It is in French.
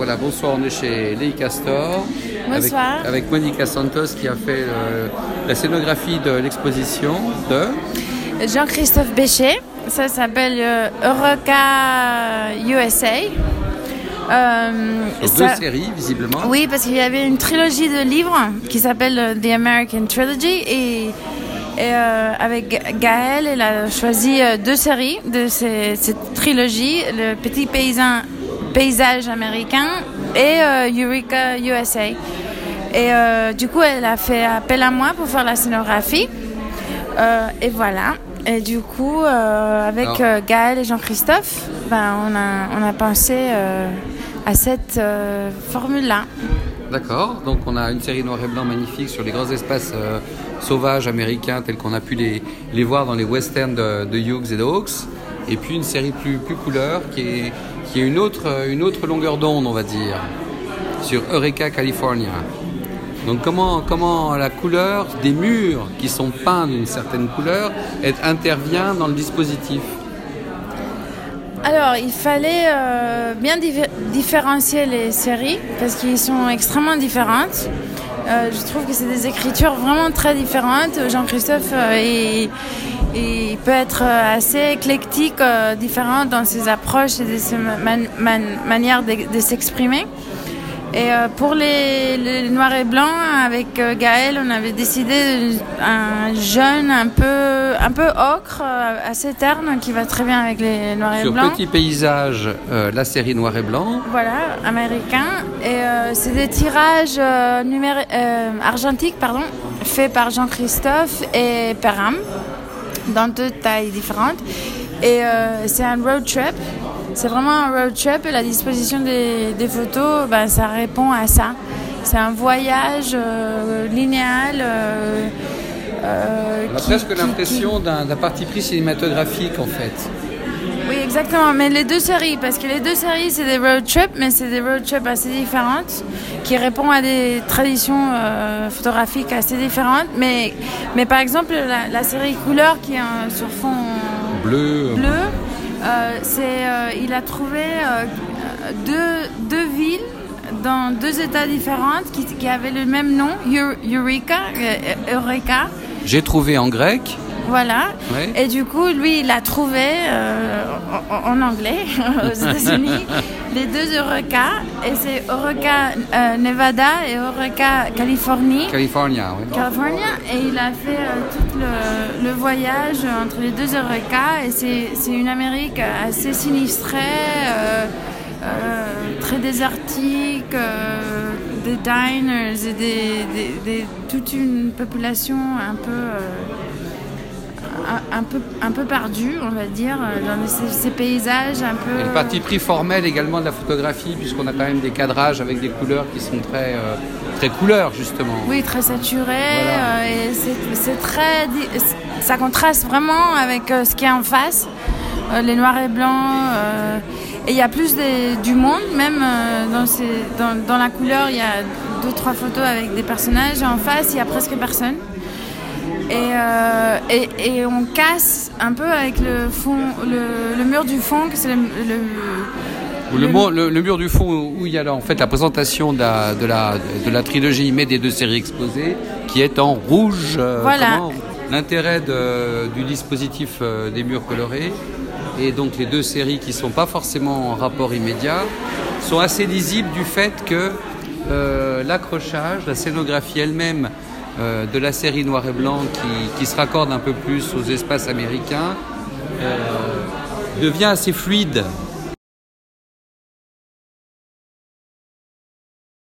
voilà, bonsoir, on est chez Leica Store. Bonsoir. Avec, avec Monica Santos qui a fait euh, la scénographie de l'exposition de. Jean-Christophe Béchet. Ça s'appelle euh, Eureka USA. Euh, ça- deux séries, visiblement. Oui, parce qu'il y avait une trilogie de livres qui s'appelle euh, The American Trilogy et, et, euh, avec Ga- Gaël, elle a choisi deux séries de cette trilogie, Le Petit Paysan, Paysage américain et euh, Eureka USA. Et euh, du coup, elle a fait appel à moi pour faire la scénographie. Euh, et voilà. Et du coup, avec Gaël et Jean-Christophe, ben, on, a, on a pensé à cette formule-là. D'accord, donc on a une série noir et blanc magnifique sur les grands espaces sauvages américains tels qu'on a pu les, les voir dans les westerns de, de Hughes et de Hawks. Et puis une série plus, plus couleur qui est, qui est une, autre, une autre longueur d'onde, on va dire, sur Eureka, California. Donc comment, comment la couleur des murs qui sont peints d'une certaine couleur elle intervient dans le dispositif? Alors, il fallait euh, bien diffé- différencier les séries parce qu'ils sont extrêmement différentes. Euh, je trouve que c'est des écritures vraiment très différentes. Jean-Christophe, euh, il, peut être euh, assez éclectique, euh, différent dans ses approches et de ses man- man- manières de, de s'exprimer. Et euh, pour les, les noirs et blancs, avec euh, Gaël, on avait décidé un jeune un peu, un peu ocre, assez terne, qui va très bien avec les noirs et Sur blancs. Petit Paysage, euh, la série noir et blanc. Voilà, américain. Et c'est des tirages argentiques, pardon, faits par Jean-Christophe et Perram, dans deux tailles différentes. Et euh, c'est un road trip. C'est vraiment un road trip et la disposition des, des photos, ben, ça répond à ça. C'est un voyage euh, linéal. euh, On a qui- presque l'impression d'un parti pris cinématographique en fait. Oui, exactement. Mais les deux séries, parce que les deux séries, c'est des road trips, mais c'est des road trips assez différentes, qui répondent à des traditions euh, photographiques assez différentes. Mais, mais par exemple, la, la série Couleur, qui est un- sur fond Bleu. bleu, euh, c'est, euh, il a trouvé euh, deux, deux villes dans deux états différents qui, qui avaient le même nom, Eu- Eureka, euh, Eureka. J'ai trouvé en grec. Voilà. Ouais. Et du coup, lui, il a trouvé euh, en, en anglais aux États-Unis les deux Eureka. Et c'est Eureka euh, Nevada et Eureka Californie. California, oui. California. Et il a fait euh, tout le, le voyage entre les deux Eureka. Et c'est c'est une Amérique assez sinistrée, très désertique, des diners et des, des- des- toute une population un peu. euh, un, un peu, un peu perdu, on va dire, euh, dans ces, ces paysages un peu. Et le parti pris formel également de la photographie, puisqu'on a quand même des cadrages avec des couleurs qui sont très, euh, très couleurs, justement. Oui, très saturé. Voilà. euh, et c'est- très. Ça contraste vraiment avec euh, ce qui est en face, les noirs et blancs. et il y a plus des- du monde, même dans, ces, dans, dans la couleur, il y a deux, trois photos avec des personnages. Et en face, il y a presque personne. Et, euh, et, et on casse un peu avec le, fond, le, le mur du fond, que c'est le, le- mur du fond où il y a là, en fait la présentation de la, de la, de la trilogie, mais des deux séries exposées, qui est en rouge. euh, Voilà. L'intérêt du dispositif euh, des murs colorés et donc les deux séries qui sont pas forcément en rapport immédiat sont assez lisibles du fait que euh, l'accrochage, la scénographie elle-même euh, de la série noir et blanc qui, qui se raccorde un peu plus aux espaces américains euh, devient assez fluide